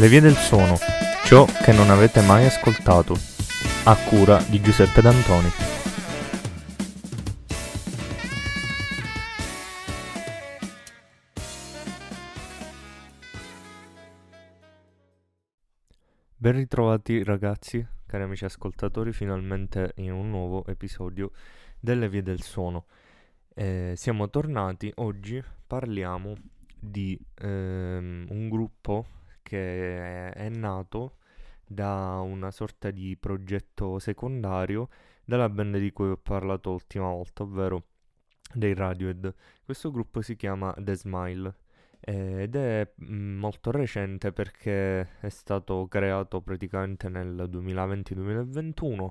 Le vie del suono, ciò che non avete mai ascoltato, a cura di Giuseppe D'Antoni. Ben ritrovati ragazzi, cari amici ascoltatori, finalmente in un nuovo episodio delle vie del suono. Eh, siamo tornati, oggi parliamo di ehm, un gruppo che è nato da una sorta di progetto secondario della band di cui ho parlato l'ultima volta, ovvero dei Radiohead. Questo gruppo si chiama The Smile eh, ed è mm, molto recente perché è stato creato praticamente nel 2020-2021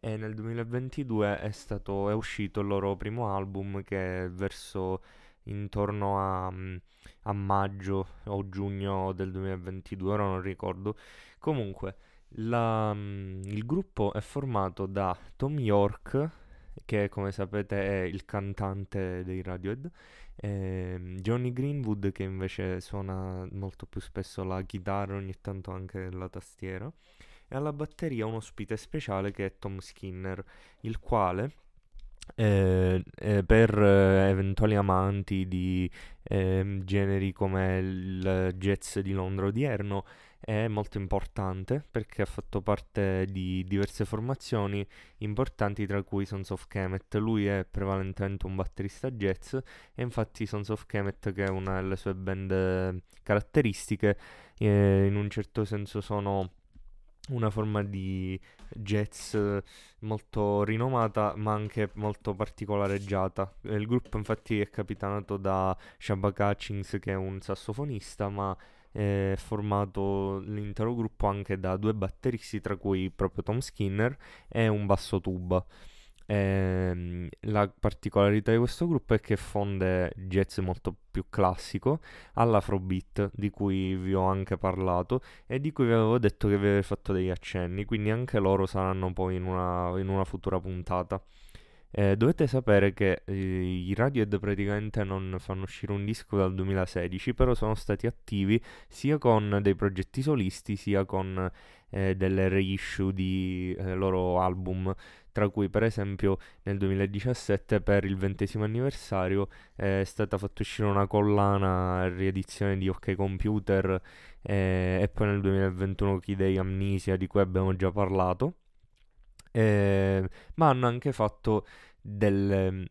e nel 2022 è, stato, è uscito il loro primo album che verso intorno a, mm, a maggio o giugno del 2022, ora non ricordo. Comunque, la, mm, il gruppo è formato da Tom York, che come sapete è il cantante dei Radiohead, e Johnny Greenwood che invece suona molto più spesso la chitarra, ogni tanto anche la tastiera, e alla batteria un ospite speciale che è Tom Skinner, il quale eh, eh, per eh, eventuali amanti di ehm, generi come il jazz di Londra odierno è molto importante perché ha fatto parte di diverse formazioni importanti tra cui Sons of Kemet. Lui è prevalentemente un batterista jazz e infatti Sons of Kemet che è una delle sue band eh, caratteristiche eh, in un certo senso sono una forma di jazz molto rinomata ma anche molto particolareggiata. Il gruppo infatti è capitanato da Shabba Hutchings che è un sassofonista ma è formato l'intero gruppo anche da due batteristi tra cui proprio Tom Skinner e un basso tuba. Ehm, la particolarità di questo gruppo è che fonde jazz molto più classico all'afrobeat, di cui vi ho anche parlato e di cui vi avevo detto che vi avevo fatto degli accenni, quindi anche loro saranno poi in una, in una futura puntata. Eh, dovete sapere che eh, i Radiohead praticamente non fanno uscire un disco dal 2016, però sono stati attivi sia con dei progetti solisti sia con eh, delle reissue di eh, loro album, tra cui per esempio nel 2017 per il ventesimo anniversario eh, è stata fatta uscire una collana riedizione di OK Computer eh, e poi nel 2021 Key Day Amnesia di cui abbiamo già parlato. Eh, ma hanno anche fatto delle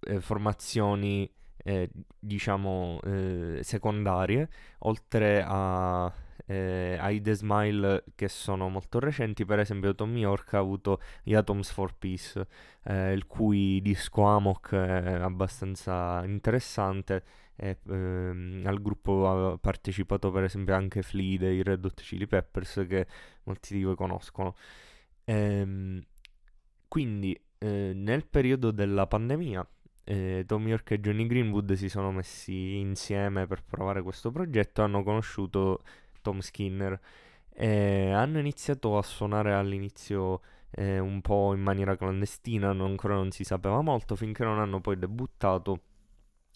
eh, formazioni eh, diciamo eh, secondarie oltre a eh, ai The Smile che sono molto recenti, per esempio Tommy York ha avuto gli Atoms for Peace, eh, il cui disco Amok è abbastanza interessante. E, ehm, al gruppo ha partecipato per esempio anche Flea dei Red Hot Chili Peppers che molti di voi conoscono. Ehm, quindi eh, nel periodo della pandemia eh, Tom York e Johnny Greenwood si sono messi insieme per provare questo progetto hanno conosciuto Tom Skinner. E hanno iniziato a suonare all'inizio eh, un po' in maniera clandestina, non, ancora non si sapeva molto, finché non hanno poi debuttato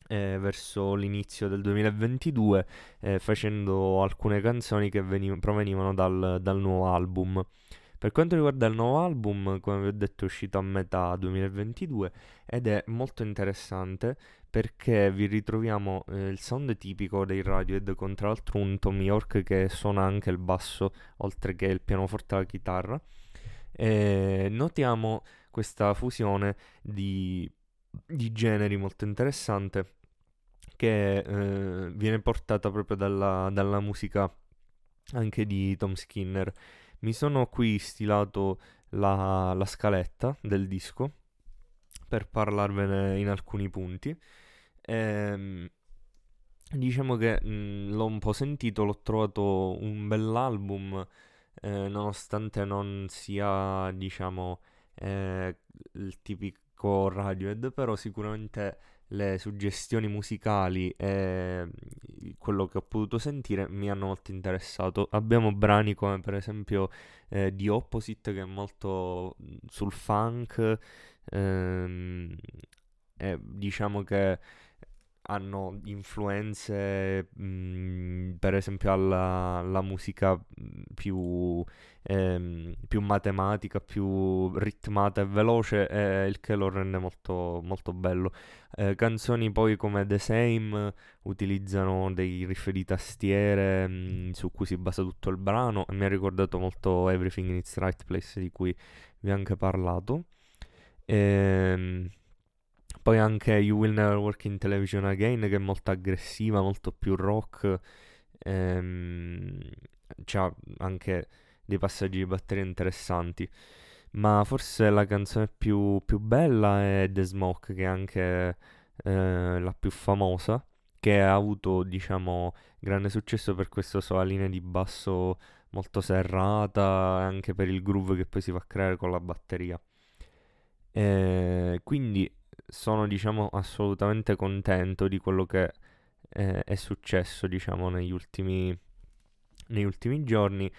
eh, verso l'inizio del 2022 eh, facendo alcune canzoni che veniv- provenivano dal, dal nuovo album. Per quanto riguarda il nuovo album, come vi ho detto, è uscito a metà 2022 ed è molto interessante perché vi ritroviamo eh, il sound tipico dei Radiohead con tra l'altro un Tom York che suona anche il basso oltre che il pianoforte e la chitarra. E notiamo questa fusione di, di generi molto interessante che eh, viene portata proprio dalla, dalla musica anche di Tom Skinner. Mi sono qui stilato la, la scaletta del disco per parlarvene in alcuni punti. Ehm, diciamo che mh, l'ho un po' sentito, l'ho trovato un bell'album, eh, nonostante non sia, diciamo, eh, il tipico Radiohead, però sicuramente le suggestioni musicali e quello che ho potuto sentire mi hanno molto interessato. Abbiamo brani come per esempio eh, The Opposite che è molto mm, sul funk, ehm, e diciamo che hanno influenze, mh, mm, per esempio, alla, alla musica più, ehm, più, matematica, più ritmata e veloce, eh, il che lo rende molto, molto bello. Eh, canzoni poi come The Same utilizzano dei riff di tastiere mh, su cui si basa tutto il brano mi ha ricordato molto Everything in its Right Place di cui vi ho anche parlato. Ehm poi anche You Will Never Work in Television Again, che è molto aggressiva, molto più rock. Ehm, c'ha anche dei passaggi di batteria interessanti. Ma forse la canzone più, più bella è The Smoke, che è anche eh, la più famosa, che ha avuto, diciamo, grande successo per questa sua linea di basso molto serrata, anche per il groove che poi si va a creare con la batteria. E quindi sono diciamo assolutamente contento di quello che eh, è successo diciamo negli ultimi, negli ultimi giorni,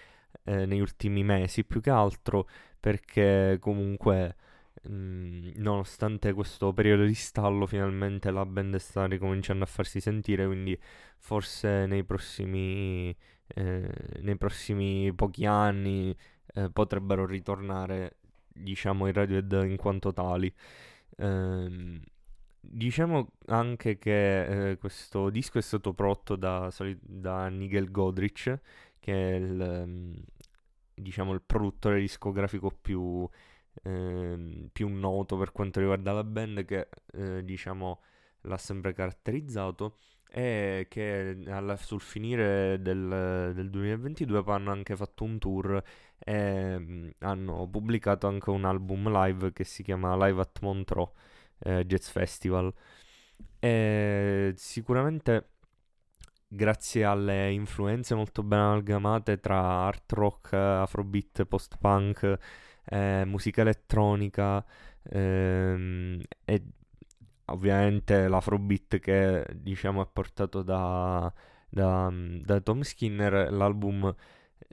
eh, negli ultimi mesi più che altro perché comunque mh, mm, nonostante questo periodo di stallo finalmente la band sta ricominciando a farsi sentire quindi forse nei prossimi, eh, nei prossimi pochi anni eh, potrebbero ritornare diciamo i Radiohead in quanto tali. Ehm, diciamo anche che eh, questo disco è stato prodotto da, da Nigel Godrich, che è il, um, diciamo, il produttore discografico più, eh, più, noto per quanto riguarda la band, che eh, diciamo, l'ha sempre caratterizzato e che alla, sul finire del, del, 2022 hanno anche fatto un tour e mh, hanno pubblicato anche un album live che si chiama Live at Montreux eh, Jazz Festival. E sicuramente grazie alle influenze molto ben amalgamate tra art rock, afrobeat, post-punk, eh, musica elettronica ehm, e ovviamente l'afrobeat che diciamo è portato da, da, da Tom Skinner, l'album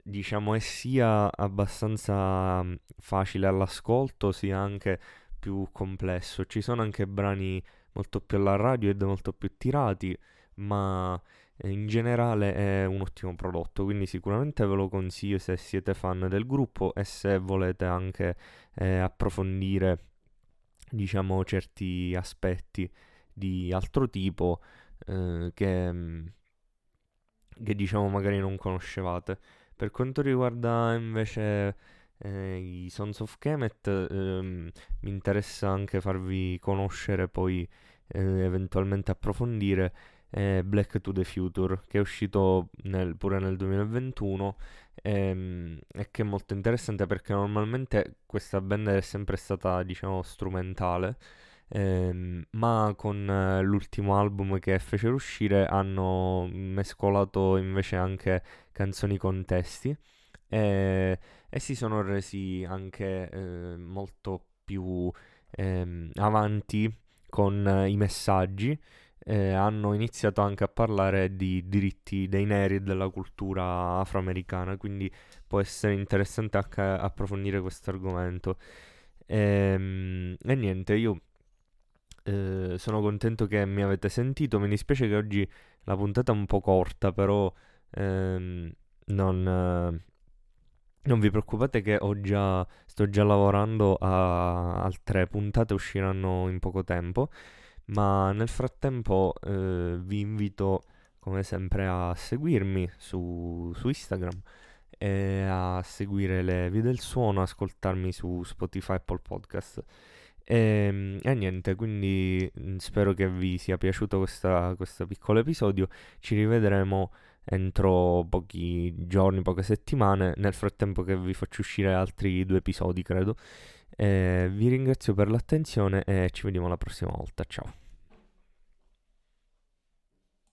diciamo è sia abbastanza facile all'ascolto sia anche più complesso. Ci sono anche brani molto più alla radio ed molto più tirati, ma in generale è un ottimo prodotto, quindi sicuramente ve lo consiglio se siete fan del gruppo e se volete anche eh, approfondire diciamo certi aspetti di altro tipo eh, che, mm, che diciamo magari non conoscevate. Per quanto riguarda invece eh, i Sons of Kemet, ehm, mi interessa anche farvi conoscere poi eh, eventualmente approfondire eh, Black to the Future che è uscito nel, pure nel 2021 ehm, e che è molto interessante perché normalmente questa band è sempre stata diciamo strumentale ehm, ma con eh, l'ultimo album che fecero uscire hanno mescolato invece anche canzoni con testi e, e si sono resi anche eh, molto più ehm, avanti con eh, i messaggi. Eh, hanno iniziato anche a parlare di diritti dei neri e della cultura afroamericana, quindi può essere interessante anche approfondire questo argomento. E, ehm, e niente, io eh, sono contento che mi avete sentito. Mi dispiace che oggi la puntata è un po' corta, però ehm, non, non vi preoccupate che ho già, sto già lavorando a altre puntate, usciranno in poco tempo, ma nel frattempo eh, vi invito come sempre a seguirmi su, su Instagram e a seguire le vie del suono, ascoltarmi su Spotify Apple Podcast. E, ehm, e, niente, quindi mm, spero che vi sia piaciuto questo piccolo episodio. Ci rivedremo entro pochi giorni, poche settimane, nel frattempo che vi faccio uscire altri due episodi, credo. Eh, vi ringrazio per l'attenzione e ci vediamo la prossima volta. Ciao.